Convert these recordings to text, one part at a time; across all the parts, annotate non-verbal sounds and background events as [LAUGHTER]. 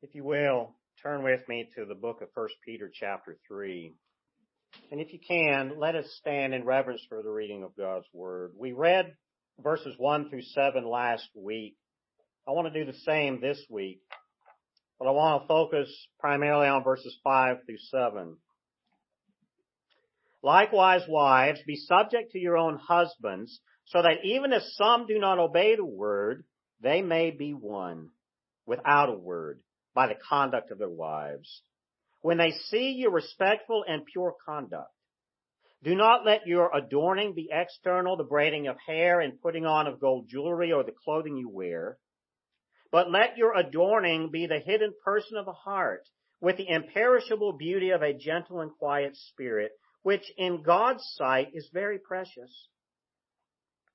If you will, turn with me to the book of 1 Peter chapter 3. And if you can, let us stand in reverence for the reading of God's Word. We read verses 1 through 7 last week. I want to do the same this week, but I want to focus primarily on verses 5 through 7. Likewise, wives, be subject to your own husbands, so that even if some do not obey the word, they may be won without a word by the conduct of their wives. When they see your respectful and pure conduct, do not let your adorning be external, the braiding of hair and putting on of gold jewelry or the clothing you wear, but let your adorning be the hidden person of the heart with the imperishable beauty of a gentle and quiet spirit, which in God's sight is very precious.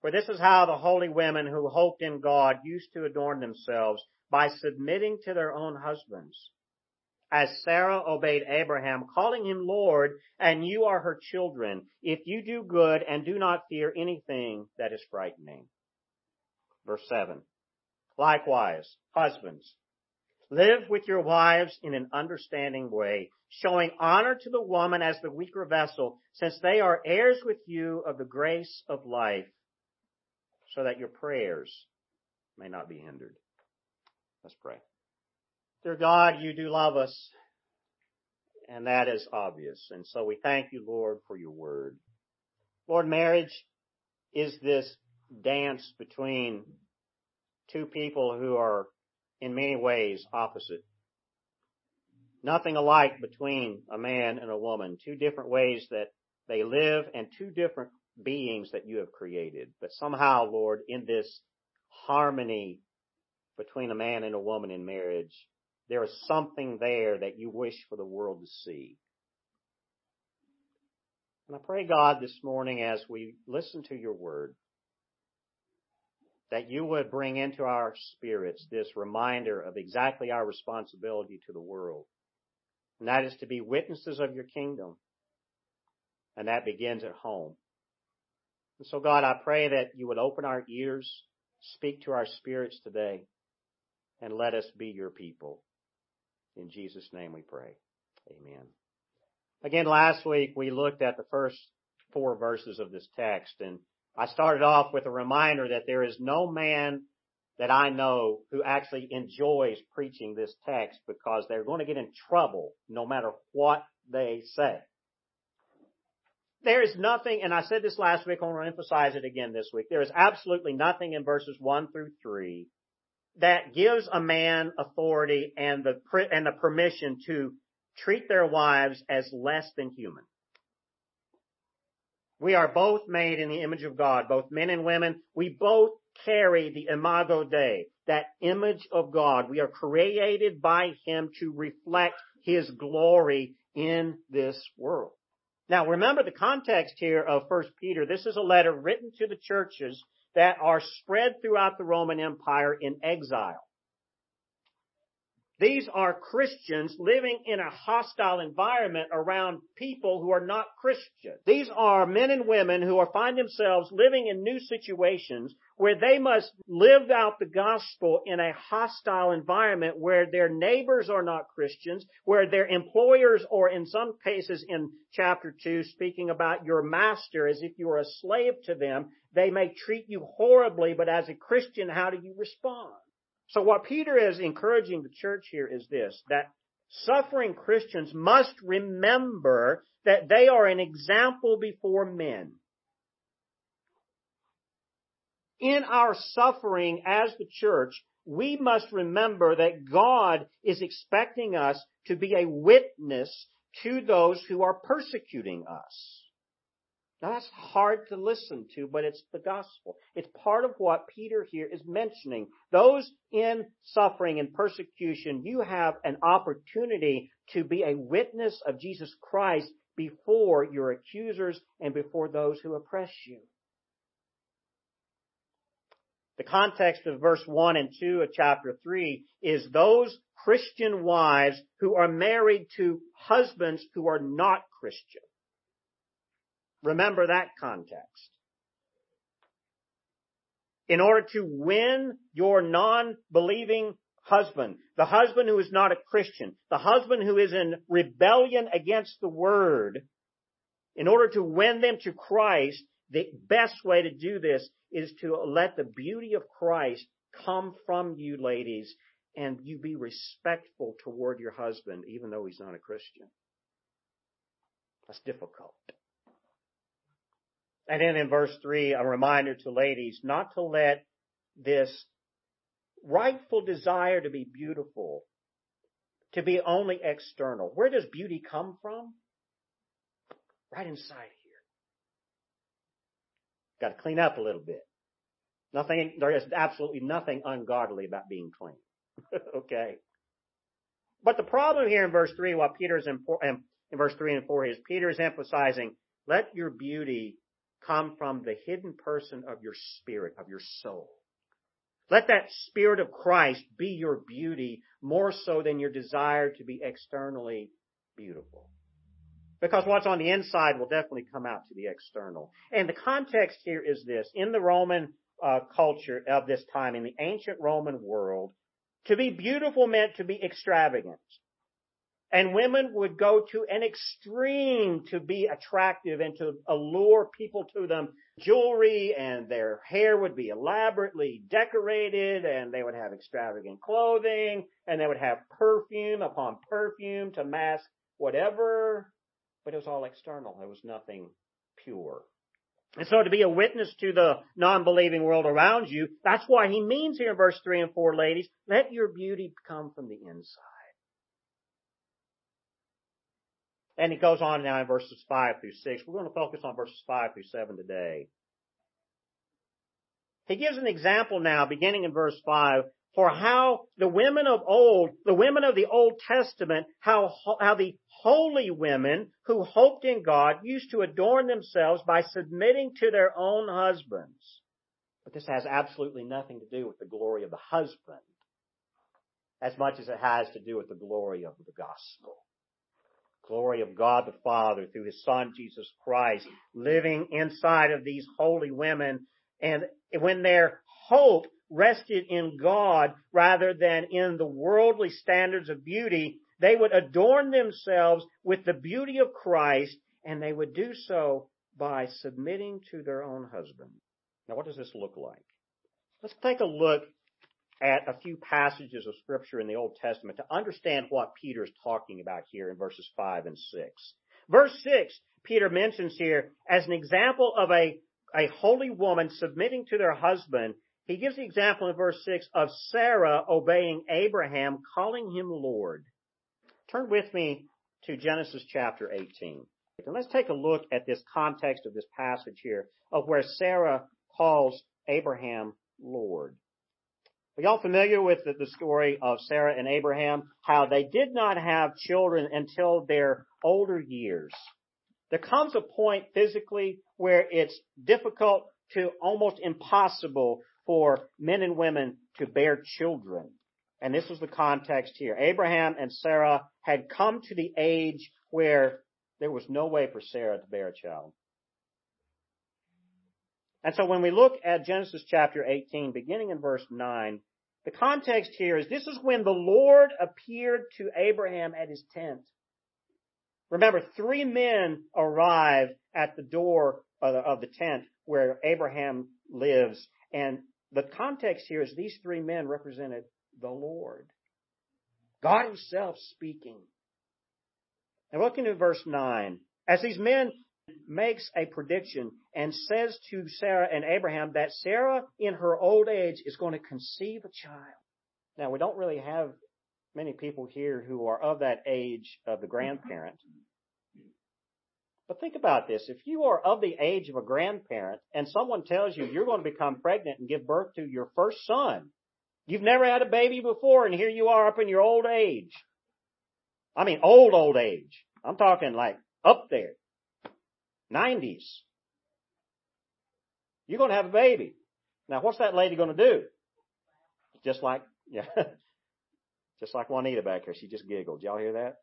For this is how the holy women who hoped in God used to adorn themselves by submitting to their own husbands. As Sarah obeyed Abraham, calling him Lord, and you are her children, if you do good and do not fear anything that is frightening. Verse 7. Likewise, husbands, live with your wives in an understanding way, showing honor to the woman as the weaker vessel, since they are heirs with you of the grace of life, so that your prayers may not be hindered. Let's pray. Dear God, you do love us, and that is obvious. And so we thank you, Lord, for your word. Lord, marriage is this dance between two people who are in many ways opposite. Nothing alike between a man and a woman. Two different ways that they live and two different beings that you have created. But somehow, Lord, in this harmony between a man and a woman in marriage, there is something there that you wish for the world to see. And I pray God this morning as we listen to your word, that you would bring into our spirits this reminder of exactly our responsibility to the world. And that is to be witnesses of your kingdom. And that begins at home. And so God, I pray that you would open our ears, speak to our spirits today, and let us be your people. In Jesus' name we pray. Amen. Again, last week we looked at the first four verses of this text and I started off with a reminder that there is no man that I know who actually enjoys preaching this text because they're going to get in trouble no matter what they say. There is nothing, and I said this last week, I want to emphasize it again this week. There is absolutely nothing in verses 1 through 3 that gives a man authority and the, and the permission to treat their wives as less than human. We are both made in the image of God, both men and women. We both carry the imago Dei, that image of God. We are created by Him to reflect His glory in this world. Now remember the context here of 1 Peter. This is a letter written to the churches that are spread throughout the Roman Empire in exile. These are Christians living in a hostile environment around people who are not Christian. These are men and women who are find themselves living in new situations where they must live out the gospel in a hostile environment where their neighbors are not Christians, where their employers or in some cases in chapter 2 speaking about your master as if you were a slave to them, they may treat you horribly, but as a Christian, how do you respond? So what Peter is encouraging the church here is this, that suffering Christians must remember that they are an example before men. In our suffering as the church, we must remember that God is expecting us to be a witness to those who are persecuting us. Now that's hard to listen to, but it's the gospel. It's part of what Peter here is mentioning. Those in suffering and persecution, you have an opportunity to be a witness of Jesus Christ before your accusers and before those who oppress you. The context of verse 1 and 2 of chapter 3 is those Christian wives who are married to husbands who are not Christian. Remember that context. In order to win your non-believing husband, the husband who is not a Christian, the husband who is in rebellion against the word, in order to win them to Christ, the best way to do this is to let the beauty of Christ come from you, ladies, and you be respectful toward your husband, even though he's not a Christian. That's difficult. And then in verse 3, a reminder to ladies not to let this rightful desire to be beautiful to be only external. Where does beauty come from? Right inside here. Got to clean up a little bit. Nothing, there is absolutely nothing ungodly about being clean. [LAUGHS] okay. But the problem here in verse 3, what Peter's in, in verse 3 and 4 is Peter is emphasizing, let your beauty come from the hidden person of your spirit, of your soul. Let that spirit of Christ be your beauty more so than your desire to be externally beautiful. Because what's on the inside will definitely come out to the external. And the context here is this. In the Roman uh, culture of this time, in the ancient Roman world, to be beautiful meant to be extravagant. And women would go to an extreme to be attractive and to allure people to them. Jewelry and their hair would be elaborately decorated and they would have extravagant clothing and they would have perfume upon perfume to mask whatever, but it was all external. There was nothing pure. And so to be a witness to the non-believing world around you, that's why he means here in verse 3 and 4, ladies, let your beauty come from the inside. And he goes on now in verses 5 through 6. We're going to focus on verses 5 through 7 today. He gives an example now, beginning in verse 5, for how the women of old, the women of the Old Testament, how, how the holy women who hoped in God used to adorn themselves by submitting to their own husbands. But this has absolutely nothing to do with the glory of the husband as much as it has to do with the glory of the gospel glory of God the Father through His Son Jesus Christ living inside of these holy women. And when their hope rested in God rather than in the worldly standards of beauty, they would adorn themselves with the beauty of Christ and they would do so by submitting to their own husband. Now what does this look like? Let's take a look at a few passages of scripture in the Old Testament to understand what Peter is talking about here in verses 5 and 6. Verse 6, Peter mentions here as an example of a, a holy woman submitting to their husband. He gives the example in verse 6 of Sarah obeying Abraham, calling him Lord. Turn with me to Genesis chapter 18. And let's take a look at this context of this passage here of where Sarah calls Abraham Lord. Are y'all familiar with the, the, story of Sarah and Abraham? How they did not have children until their older years. There comes a point physically where it's difficult to almost impossible for men and women to bear children. And this was the context here. Abraham and Sarah had come to the age where there was no way for Sarah to bear a child. And so when we look at Genesis chapter 18, beginning in verse 9, the context here is this is when the Lord appeared to Abraham at his tent. Remember, three men arrive at the door of the tent where Abraham lives. And the context here is these three men represented the Lord. God himself speaking. And looking at verse 9, as these men makes a prediction and says to Sarah and Abraham that Sarah in her old age is going to conceive a child. Now we don't really have many people here who are of that age of the grandparent. But think about this. If you are of the age of a grandparent and someone tells you you're going to become pregnant and give birth to your first son, you've never had a baby before and here you are up in your old age. I mean old, old age. I'm talking like up there. 90s. You're going to have a baby. Now, what's that lady going to do? Just like, yeah, [LAUGHS] just like Juanita back here. She just giggled. Y'all hear that?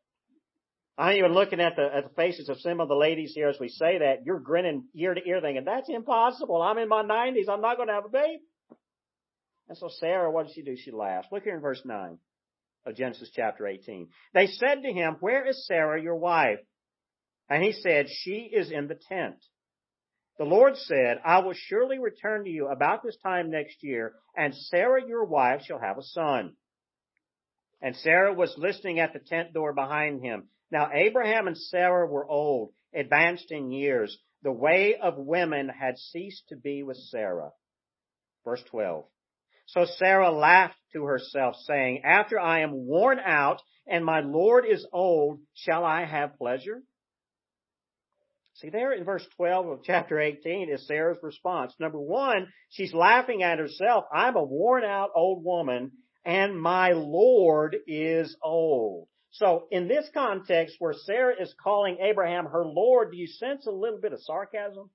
I'm even looking at the at the faces of some of the ladies here as we say that. You're grinning ear to ear, thinking that's impossible. I'm in my 90s. I'm not going to have a baby. And so Sarah, what did she do? She laughs. Look here in verse 9 of Genesis chapter 18. They said to him, Where is Sarah, your wife? And he said, She is in the tent. The Lord said, I will surely return to you about this time next year, and Sarah your wife shall have a son. And Sarah was listening at the tent door behind him. Now Abraham and Sarah were old, advanced in years. The way of women had ceased to be with Sarah. Verse 12. So Sarah laughed to herself, saying, After I am worn out and my Lord is old, shall I have pleasure? See, there in verse 12 of chapter 18 is Sarah's response. Number one, she's laughing at herself. I'm a worn out old woman and my Lord is old. So in this context where Sarah is calling Abraham her Lord, do you sense a little bit of sarcasm?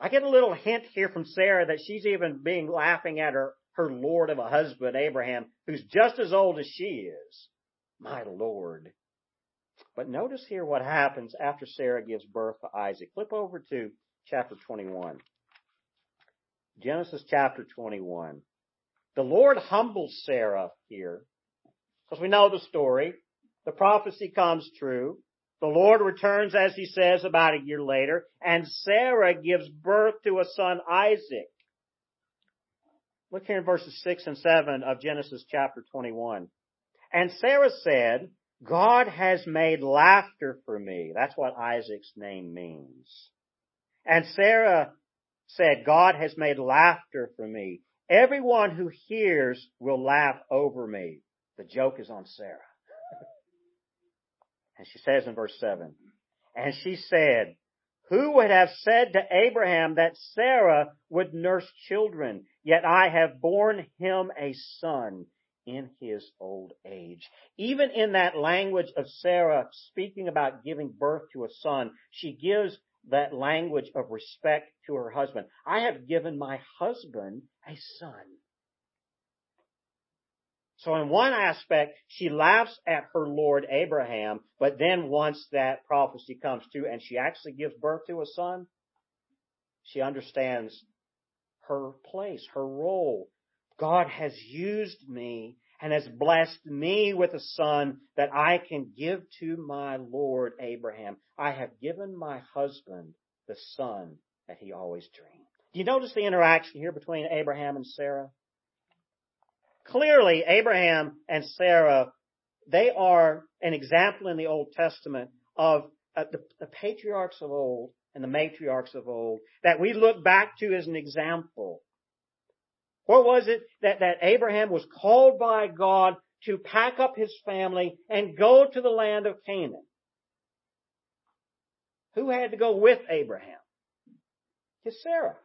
I get a little hint here from Sarah that she's even being laughing at her, her Lord of a husband, Abraham, who's just as old as she is. My Lord. But notice here what happens after Sarah gives birth to Isaac. Flip over to chapter 21. Genesis chapter 21. The Lord humbles Sarah here. Because we know the story. The prophecy comes true. The Lord returns, as he says, about a year later, and Sarah gives birth to a son, Isaac. Look here in verses 6 and 7 of Genesis chapter 21. And Sarah said, God has made laughter for me. That's what Isaac's name means. And Sarah said, God has made laughter for me. Everyone who hears will laugh over me. The joke is on Sarah. [LAUGHS] and she says in verse 7, and she said, who would have said to Abraham that Sarah would nurse children? Yet I have borne him a son in his old age. Even in that language of Sarah speaking about giving birth to a son, she gives that language of respect to her husband. I have given my husband a son. So in one aspect, she laughs at her Lord Abraham, but then once that prophecy comes to and she actually gives birth to a son, she understands her place, her role, God has used me and has blessed me with a son that I can give to my Lord Abraham. I have given my husband the son that he always dreamed. Do you notice the interaction here between Abraham and Sarah? Clearly, Abraham and Sarah, they are an example in the Old Testament of uh, the, the patriarchs of old and the matriarchs of old that we look back to as an example what was it that, that Abraham was called by God to pack up his family and go to the land of Canaan? Who had to go with Abraham? His Sarah.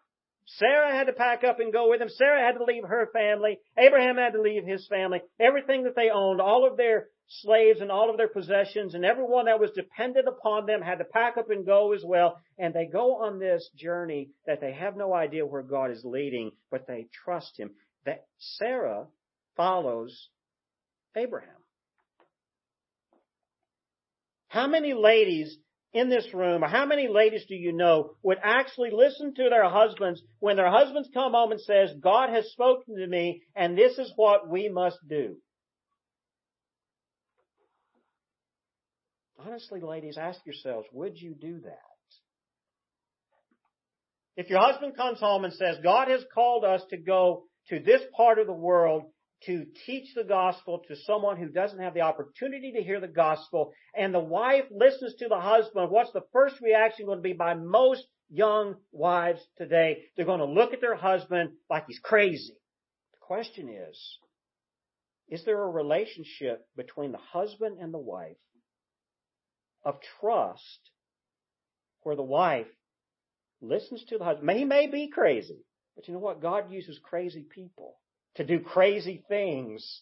Sarah had to pack up and go with him. Sarah had to leave her family. Abraham had to leave his family. Everything that they owned, all of their slaves and all of their possessions and everyone that was dependent upon them had to pack up and go as well. And they go on this journey that they have no idea where God is leading, but they trust Him. That Sarah follows Abraham. How many ladies in this room, how many ladies do you know would actually listen to their husbands when their husbands come home and says, God has spoken to me and this is what we must do? Honestly, ladies, ask yourselves, would you do that? If your husband comes home and says, God has called us to go to this part of the world to teach the gospel to someone who doesn't have the opportunity to hear the gospel, and the wife listens to the husband, what's the first reaction going to be by most young wives today? They're going to look at their husband like he's crazy. The question is, is there a relationship between the husband and the wife of trust where the wife listens to the husband. He may be crazy, but you know what? God uses crazy people to do crazy things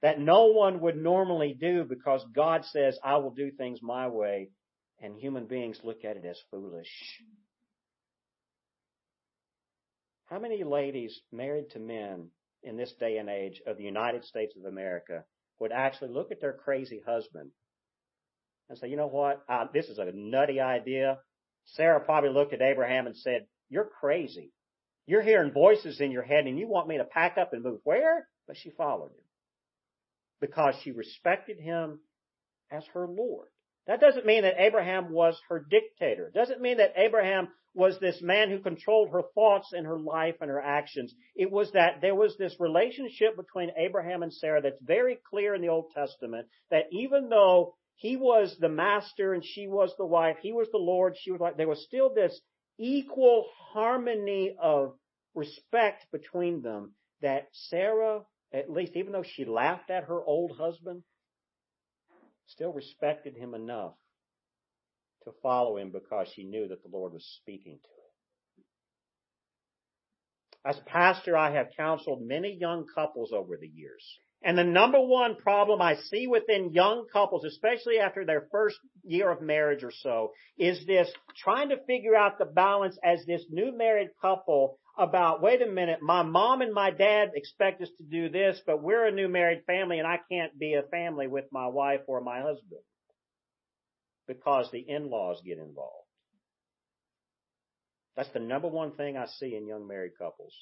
that no one would normally do because God says, I will do things my way, and human beings look at it as foolish. How many ladies married to men in this day and age of the United States of America would actually look at their crazy husband and say, you know what? This is a nutty idea. Sarah probably looked at Abraham and said, you're crazy. You're hearing voices in your head and you want me to pack up and move where? But she followed him because she respected him as her Lord. That doesn't mean that Abraham was her dictator. It doesn't mean that Abraham was this man who controlled her thoughts and her life and her actions. It was that there was this relationship between Abraham and Sarah that's very clear in the Old Testament that even though he was the master and she was the wife, he was the Lord, she was like, there was still this equal harmony of respect between them that Sarah, at least even though she laughed at her old husband, still respected him enough to follow him because she knew that the Lord was speaking to her. As pastor, I have counseled many young couples over the years. And the number one problem I see within young couples, especially after their first year of marriage or so, is this trying to figure out the balance as this new married couple about, wait a minute, my mom and my dad expect us to do this, but we're a new married family and I can't be a family with my wife or my husband because the in-laws get involved. That's the number one thing I see in young married couples.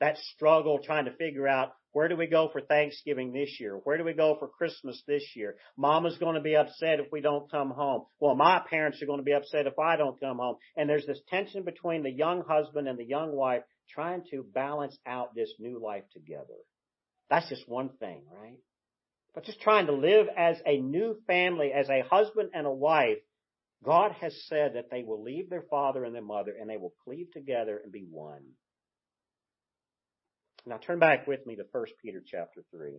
That struggle trying to figure out where do we go for Thanksgiving this year? Where do we go for Christmas this year? Mama's going to be upset if we don't come home. Well, my parents are going to be upset if I don't come home. And there's this tension between the young husband and the young wife trying to balance out this new life together. That's just one thing, right? But just trying to live as a new family, as a husband and a wife, God has said that they will leave their father and their mother and they will cleave together and be one. Now turn back with me to 1 Peter chapter 3.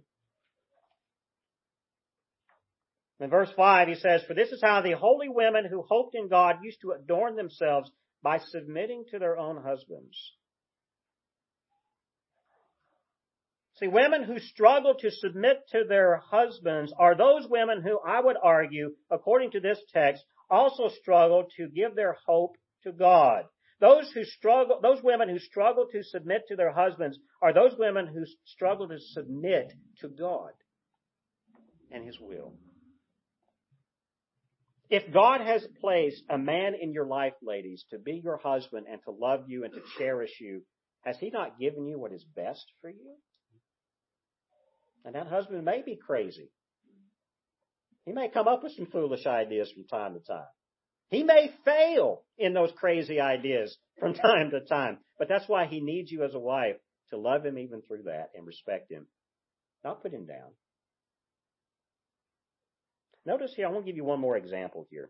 In verse 5 he says, For this is how the holy women who hoped in God used to adorn themselves by submitting to their own husbands See, women who struggle to submit to their husbands are those women who, I would argue, according to this text, also struggle to give their hope to God. Those who struggle, those women who struggle to submit to their husbands are those women who struggle to submit to God and His will. If God has placed a man in your life, ladies, to be your husband and to love you and to cherish you, has He not given you what is best for you? And that husband may be crazy. He may come up with some foolish ideas from time to time. He may fail in those crazy ideas from [LAUGHS] time to time. But that's why he needs you as a wife to love him even through that and respect him. Not put him down. Notice here, I want to give you one more example here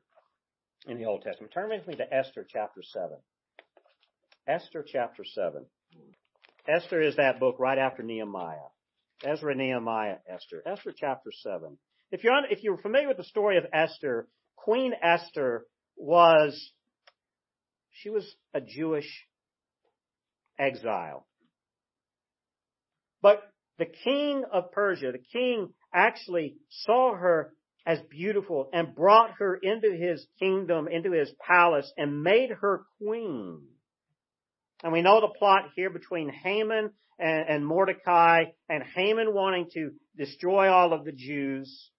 in the Old Testament. Turn with me to Esther chapter 7. Esther chapter 7. Esther is that book right after Nehemiah. Ezra, Nehemiah, Esther. Esther chapter 7. If you're, if you're familiar with the story of Esther, Queen Esther was, she was a Jewish exile. But the king of Persia, the king actually saw her as beautiful and brought her into his kingdom, into his palace and made her queen. And we know the plot here between Haman and, and Mordecai and Haman wanting to destroy all of the Jews.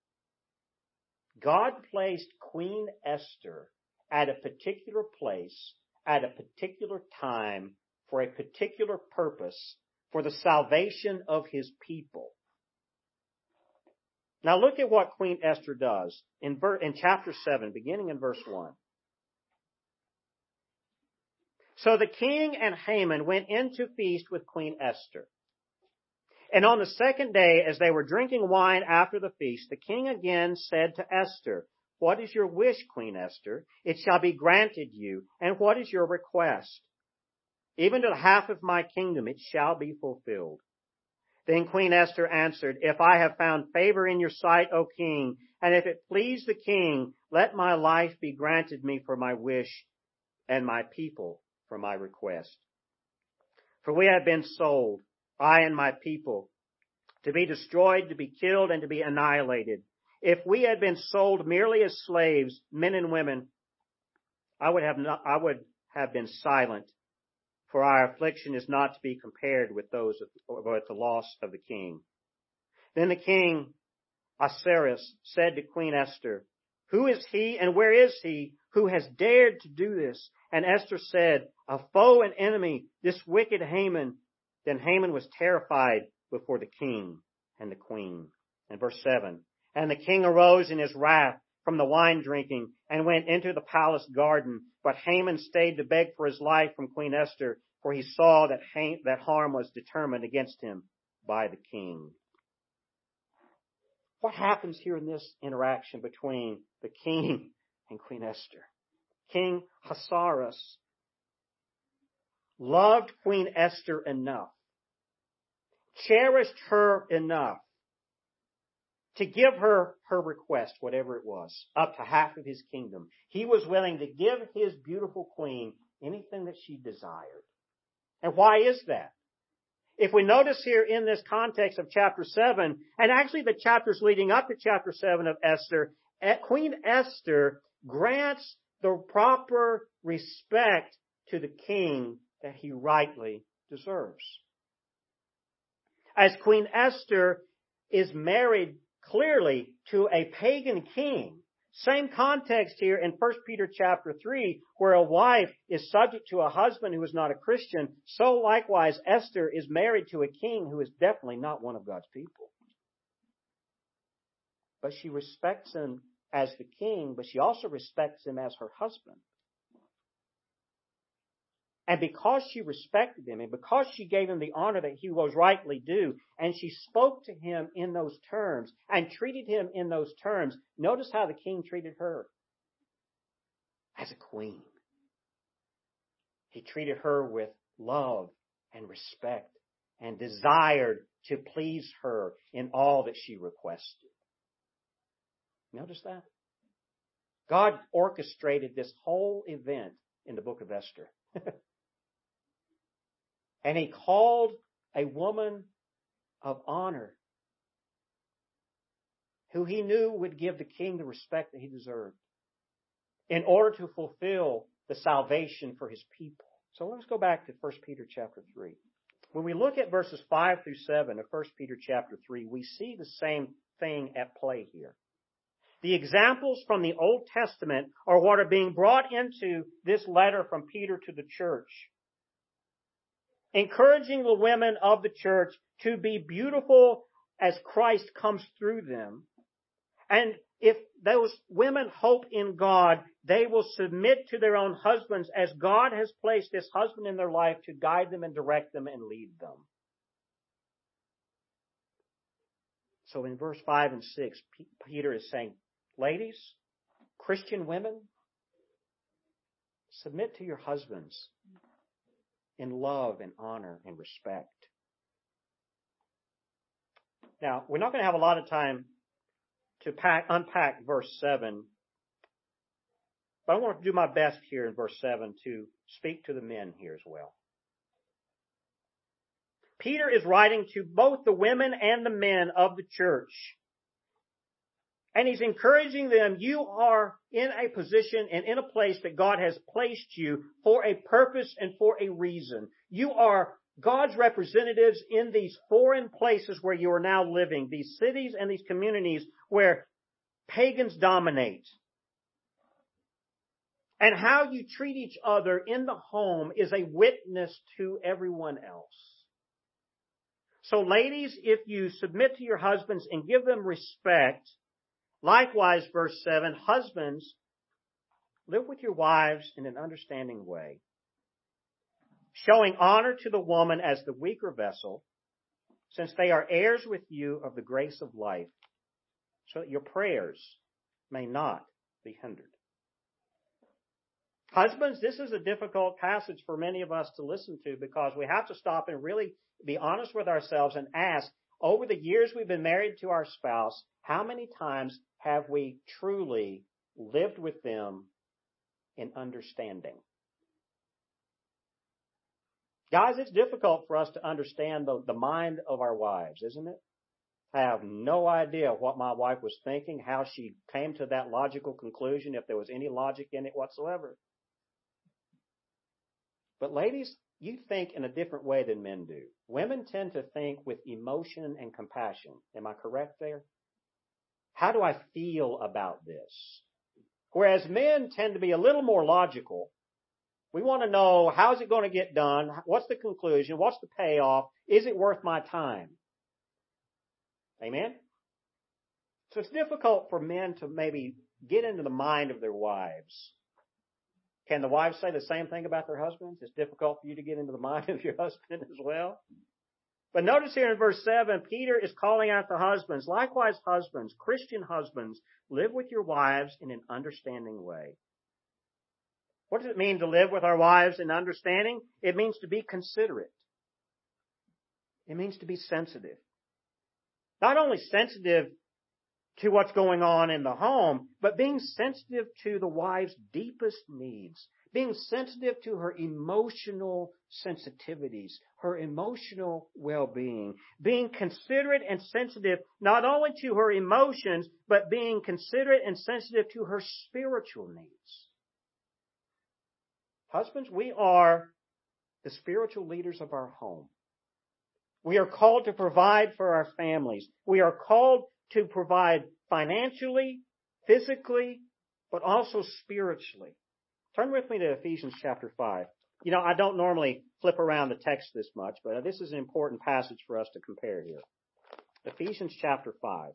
God placed Queen Esther at a particular place, at a particular time, for a particular purpose, for the salvation of his people. Now look at what Queen Esther does in, ver- in chapter 7, beginning in verse 1. So the king and Haman went in to feast with Queen Esther. And on the second day, as they were drinking wine after the feast, the king again said to Esther, What is your wish, Queen Esther? It shall be granted you. And what is your request? Even to the half of my kingdom it shall be fulfilled. Then Queen Esther answered, If I have found favor in your sight, O king, and if it please the king, let my life be granted me for my wish and my people for my request. For we have been sold, I and my people, to be destroyed, to be killed, and to be annihilated. If we had been sold merely as slaves, men and women, I would have not, I would have been silent, for our affliction is not to be compared with those of, with the loss of the king. Then the king Ahasuerus said to Queen Esther, Who is he and where is he who has dared to do this? And Esther said, a foe and enemy, this wicked Haman. Then Haman was terrified before the king and the queen. And verse 7. And the king arose in his wrath from the wine drinking and went into the palace garden. But Haman stayed to beg for his life from Queen Esther, for he saw that, that harm was determined against him by the king. What happens here in this interaction between the king [LAUGHS] and Queen Esther? King Ahasuerus loved Queen Esther enough, cherished her enough to give her her request, whatever it was, up to half of his kingdom. He was willing to give his beautiful queen anything that she desired. And why is that? If we notice here in this context of chapter 7, and actually the chapters leading up to chapter 7 of Esther, eh, Queen Esther grants the proper respect to the king that he rightly deserves. As Queen Esther is married clearly to a pagan king, same context here in 1 Peter chapter 3, where a wife is subject to a husband who is not a Christian, so likewise Esther is married to a king who is definitely not one of God's people. But she respects him as the king, but she also respects him as her husband. And because she respected him and because she gave him the honor that he was rightly due, and she spoke to him in those terms and treated him in those terms, notice how the king treated her. As a queen. He treated her with love and respect and desired to please her in all that she requested. Notice that? God orchestrated this whole event in the book of Esther. [LAUGHS] And he called a woman of honor who he knew would give the king the respect that he deserved in order to fulfill the salvation for his people. So let's go back to 1 Peter chapter 3. When we look at verses 5 through 7 of 1 Peter chapter 3, we see the same thing at play here. The examples from the Old Testament are what are being brought into this letter from Peter to the church encouraging the women of the church to be beautiful as Christ comes through them. And if those women hope in God, they will submit to their own husbands as God has placed this husband in their life to guide them and direct them and lead them. So in verse 5 and 6, Peter is saying, ladies, Christian women, submit to your husbands in love and honor and respect. Now, we're not going to have a lot of time to pack, unpack verse 7, but I want to do my best here in verse 7 to speak to the men here as well. Peter is writing to both the women and the men of the church and he's encouraging them, you are in a position and in a place that God has placed you for a purpose and for a reason. You are God's representatives in these foreign places where you are now living, these cities and these communities where pagans dominate. And how you treat each other in the home is a witness to everyone else. So ladies, if you submit to your husbands and give them respect, Likewise, verse 7, husbands, live with your wives in an understanding way, showing honor to the woman as the weaker vessel, since they are heirs with you of the grace of life, so that your prayers may not be hindered. Husbands, this is a difficult passage for many of us to listen to because we have to stop and really be honest with ourselves and ask, over the years we've been married to our spouse, how many times have we truly lived with them in understanding? Guys, it's difficult for us to understand the, the mind of our wives, isn't it? I have no idea what my wife was thinking, how she came to that logical conclusion, if there was any logic in it whatsoever. But ladies, you think in a different way than men do. Women tend to think with emotion and compassion. Am I correct there? How do I feel about this? Whereas men tend to be a little more logical. We want to know how's it going to get done? What's the conclusion? What's the payoff? Is it worth my time? Amen? So it's difficult for men to maybe get into the mind of their wives. Can the wives say the same thing about their husbands? It's difficult for you to get into the [LAUGHS] mind of your husband as well. But notice here in verse 7, Peter is calling out the husbands. Likewise, husbands, Christian husbands, live with your wives in an understanding way. What does it mean to live with our wives in understanding? It means to be considerate. It means to be sensitive. Not only sensitive to what's going on in the home, but being sensitive to the wife's deepest needs, being sensitive to her emotional sensitivities, her emotional well-being, being considerate and sensitive not only to her emotions, but being considerate and sensitive to her spiritual needs. Husbands, we are the spiritual leaders of our home. We are called to provide for our families. We are called to provide financially, physically, but also spiritually. Turn with me to Ephesians chapter 5. You know, I don't normally flip around the text this much, but this is an important passage for us to compare here. Ephesians chapter 5.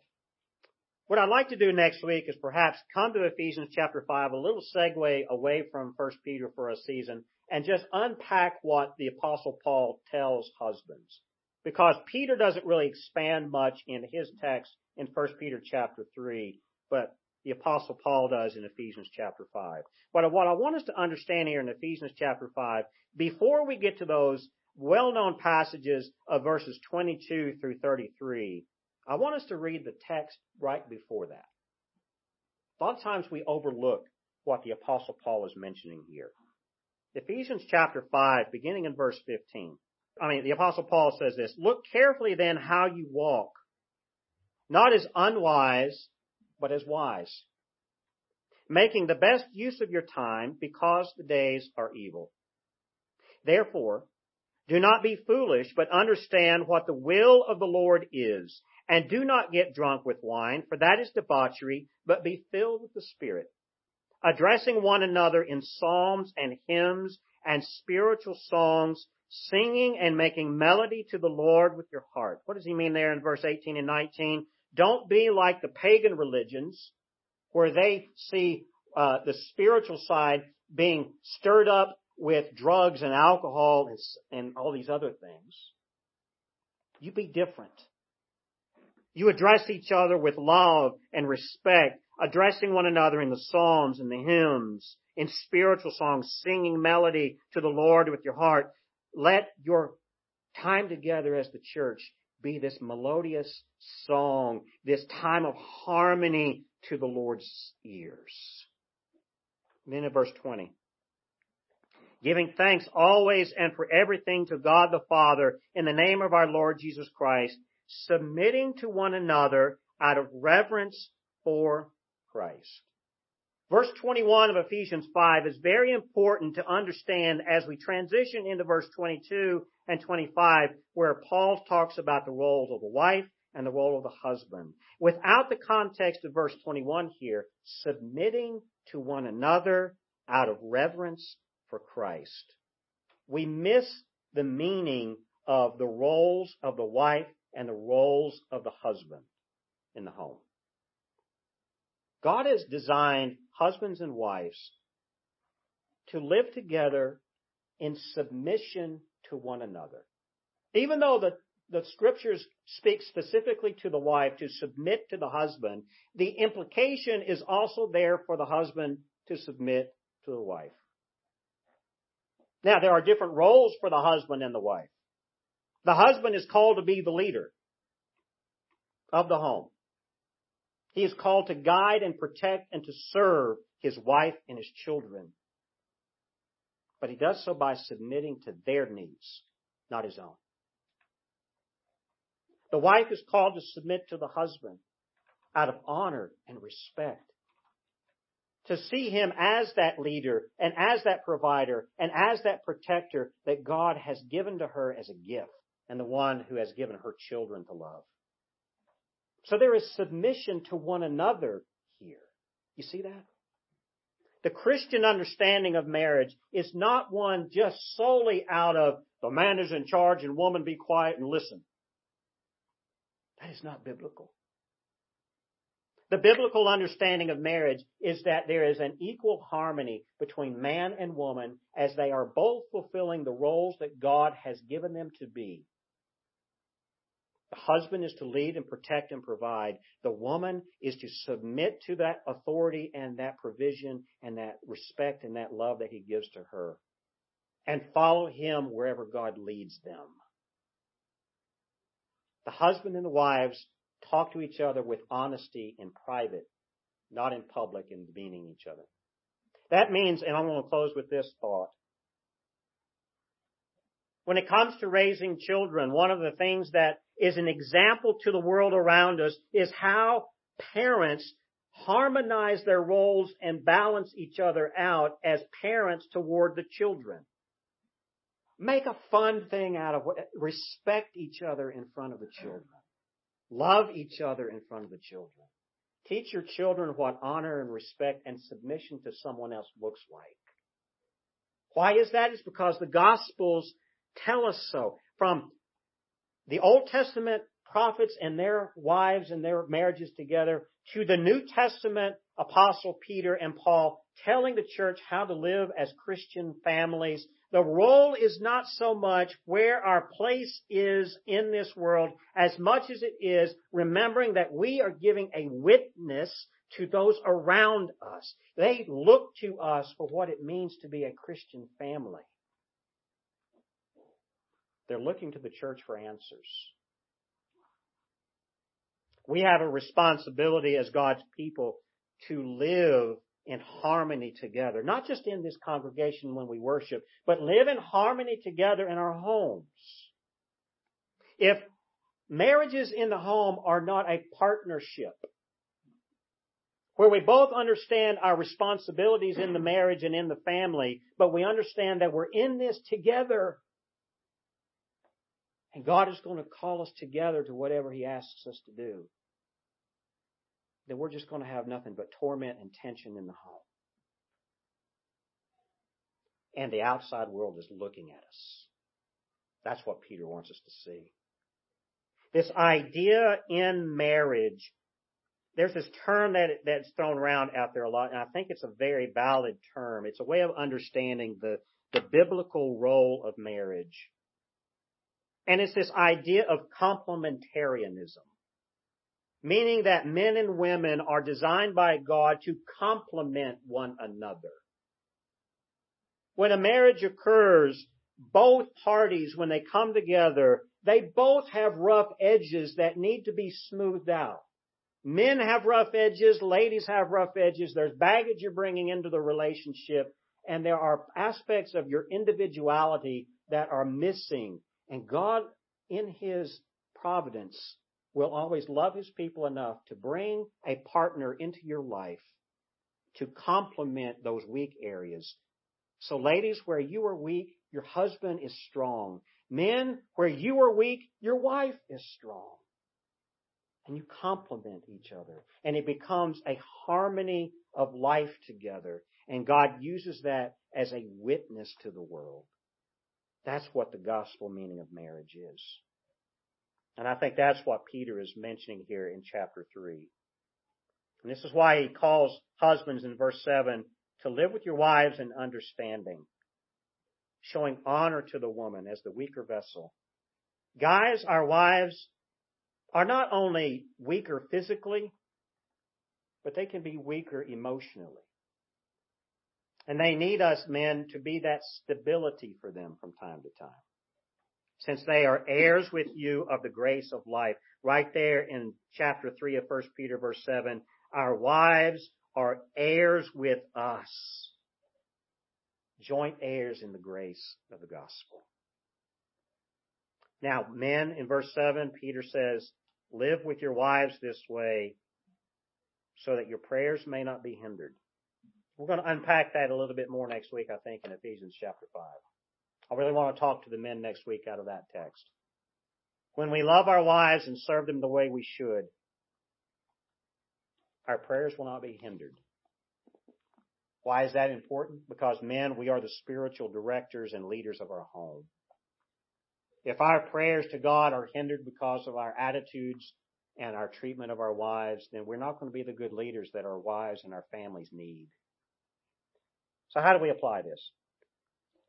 What I'd like to do next week is perhaps come to Ephesians chapter 5, a little segue away from 1 Peter for a season, and just unpack what the apostle Paul tells husbands. Because Peter doesn't really expand much in his text in 1 Peter chapter 3, but the apostle Paul does in Ephesians chapter 5. But what I want us to understand here in Ephesians chapter 5, before we get to those well-known passages of verses 22 through 33, I want us to read the text right before that. A lot of times we overlook what the apostle Paul is mentioning here. Ephesians chapter 5, beginning in verse 15. I mean, the apostle Paul says this, look carefully then how you walk, not as unwise, but as wise, making the best use of your time because the days are evil. Therefore, do not be foolish, but understand what the will of the Lord is, and do not get drunk with wine, for that is debauchery, but be filled with the Spirit, addressing one another in psalms and hymns and spiritual songs, singing and making melody to the Lord with your heart. What does he mean there in verse 18 and 19? Don't be like the pagan religions where they see uh, the spiritual side being stirred up with drugs and alcohol and, and all these other things. You be different. You address each other with love and respect, addressing one another in the psalms and the hymns, in spiritual songs, singing melody to the Lord with your heart. Let your time together as the church be this melodious song, this time of harmony to the Lord's ears. then in verse 20. Giving thanks always and for everything to God the Father in the name of our Lord Jesus Christ, submitting to one another out of reverence for Christ. Verse 21 of Ephesians 5 is very important to understand as we transition into verse 22 and 25 where Paul talks about the roles of the wife and the role of the husband. Without the context of verse 21 here, submitting to one another out of reverence for Christ. We miss the meaning of the roles of the wife and the roles of the husband in the home. God has designed husbands and wives to live together in submission to one another. Even though the, the scriptures speak specifically to the wife to submit to the husband, the implication is also there for the husband to submit to the wife. Now, there are different roles for the husband and the wife. The husband is called to be the leader of the home. He is called to guide and protect and to serve his wife and his children. But he does so by submitting to their needs, not his own. The wife is called to submit to the husband out of honor and respect. To see him as that leader and as that provider and as that protector that God has given to her as a gift and the one who has given her children to love. So there is submission to one another here. You see that? The Christian understanding of marriage is not one just solely out of the man is in charge and woman be quiet and listen. That is not biblical. The biblical understanding of marriage is that there is an equal harmony between man and woman as they are both fulfilling the roles that God has given them to be. The husband is to lead and protect and provide. The woman is to submit to that authority and that provision and that respect and that love that he gives to her and follow him wherever God leads them. The husband and the wives talk to each other with honesty in private, not in public and demeaning each other. That means, and I'm going to close with this thought. When it comes to raising children, one of the things that is an example to the world around us is how parents harmonize their roles and balance each other out as parents toward the children. Make a fun thing out of it. Respect each other in front of the children. Love each other in front of the children. Teach your children what honor and respect and submission to someone else looks like. Why is that? It's because the Gospels tell us so. From the Old Testament prophets and their wives and their marriages together to the New Testament apostle Peter and Paul telling the church how to live as Christian families the role is not so much where our place is in this world as much as it is remembering that we are giving a witness to those around us. They look to us for what it means to be a Christian family. They're looking to the church for answers. We have a responsibility as God's people to live in harmony together, not just in this congregation when we worship, but live in harmony together in our homes. If marriages in the home are not a partnership, where we both understand our responsibilities in the marriage and in the family, but we understand that we're in this together. And God is going to call us together to whatever He asks us to do then we're just going to have nothing but torment and tension in the home. And the outside world is looking at us. That's what Peter wants us to see. This idea in marriage, there's this term that that's thrown around out there a lot, and I think it's a very valid term. It's a way of understanding the, the biblical role of marriage. And it's this idea of complementarianism meaning that men and women are designed by God to complement one another. When a marriage occurs, both parties, when they come together, they both have rough edges that need to be smoothed out. Men have rough edges, ladies have rough edges, there's baggage you're bringing into the relationship, and there are aspects of your individuality that are missing. And God, in His providence, will always love his people enough to bring a partner into your life to complement those weak areas. So ladies, where you are weak, your husband is strong. Men, where you are weak, your wife is strong. And you complement each other. And it becomes a harmony of life together. And God uses that as a witness to the world. That's what the gospel meaning of marriage is. And I think that's what Peter is mentioning here in chapter 3. And this is why he calls husbands in verse 7 to live with your wives in understanding, showing honor to the woman as the weaker vessel. Guys, our wives are not only weaker physically, but they can be weaker emotionally. And they need us men to be that stability for them from time to time since they are heirs with you of the grace of life. Right there in chapter 3 of 1 Peter verse 7, our wives are heirs with us. Joint heirs in the grace of the gospel. Now, men, in verse 7, Peter says, live with your wives this way so that your prayers may not be hindered. We're going to unpack that a little bit more next week, I think, in Ephesians chapter 5. I really want to talk to the men next week out of that text. When we love our wives and serve them the way we should, our prayers will not be hindered. Why is that important? Because men, we are the spiritual directors and leaders of our home. If our prayers to God are hindered because of our attitudes and our treatment of our wives, then we're not going to be the good leaders that our wives and our families need. So how do we apply this?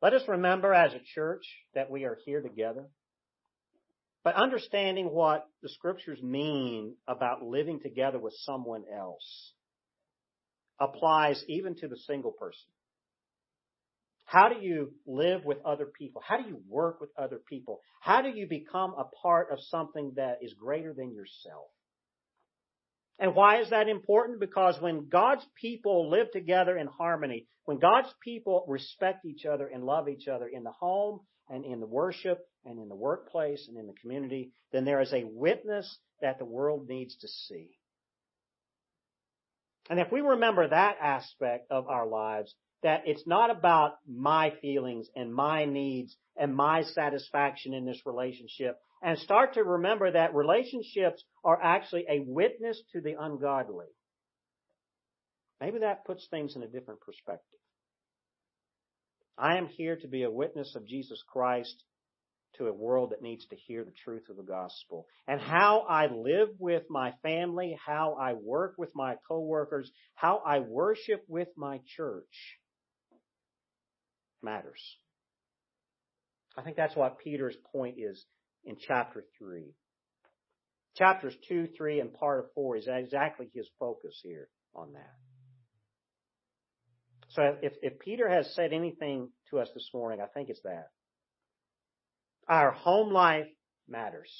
Let us remember as a church that we are here together, but understanding what the scriptures mean about living together with someone else applies even to the single person. How do you live with other people? How do you work with other people? How do you become a part of something that is greater than yourself? And why is that important? Because when God's people live together in harmony, when God's people respect each other and love each other in the home and in the worship and in the workplace and in the community, then there is a witness that the world needs to see. And if we remember that aspect of our lives, that it's not about my feelings and my needs and my satisfaction in this relationship, and start to remember that relationships are actually a witness to the ungodly. Maybe that puts things in a different perspective. I am here to be a witness of Jesus Christ to a world that needs to hear the truth of the gospel. And how I live with my family, how I work with my coworkers, how I worship with my church matters. I think that's what Peter's point is in chapter 3. Chapters 2, 3, and part of 4 is exactly his focus here on that. So if, if Peter has said anything to us this morning, I think it's that. Our home life matters.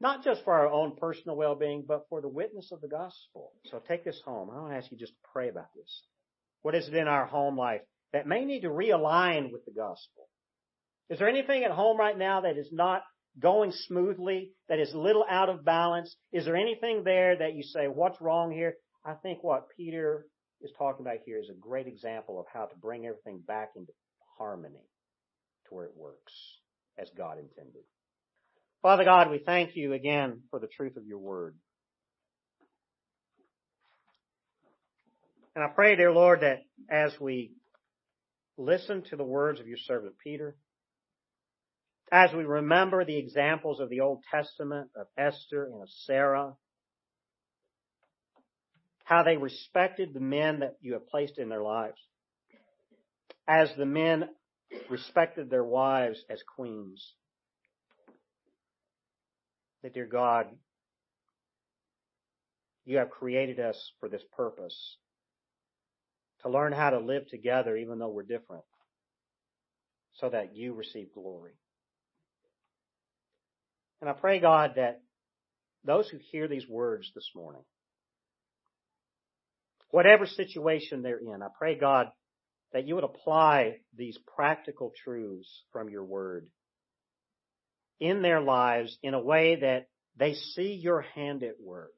Not just for our own personal well-being, but for the witness of the gospel. So take this home. I want to ask you just to pray about this. What is it in our home life that may need to realign with the gospel? Is there anything at home right now that is not going smoothly, that is a little out of balance? Is there anything there that you say, what's wrong here? I think what Peter is talking about here is a great example of how to bring everything back into harmony to where it works as God intended. Father God, we thank you again for the truth of your word. And I pray, dear Lord, that as we listen to the words of your servant Peter, as we remember the examples of the Old Testament of Esther and of Sarah, how they respected the men that you have placed in their lives, as the men respected their wives as queens. That, dear God, you have created us for this purpose to learn how to live together even though we're different so that you receive glory. And I pray, God, that those who hear these words this morning, whatever situation they're in, I pray, God, that you would apply these practical truths from your word in their lives in a way that they see your hand at work.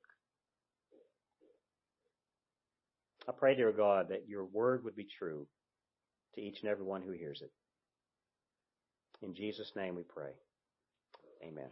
I pray, dear God, that your word would be true to each and every one who hears it. In Jesus' name we pray. Amen.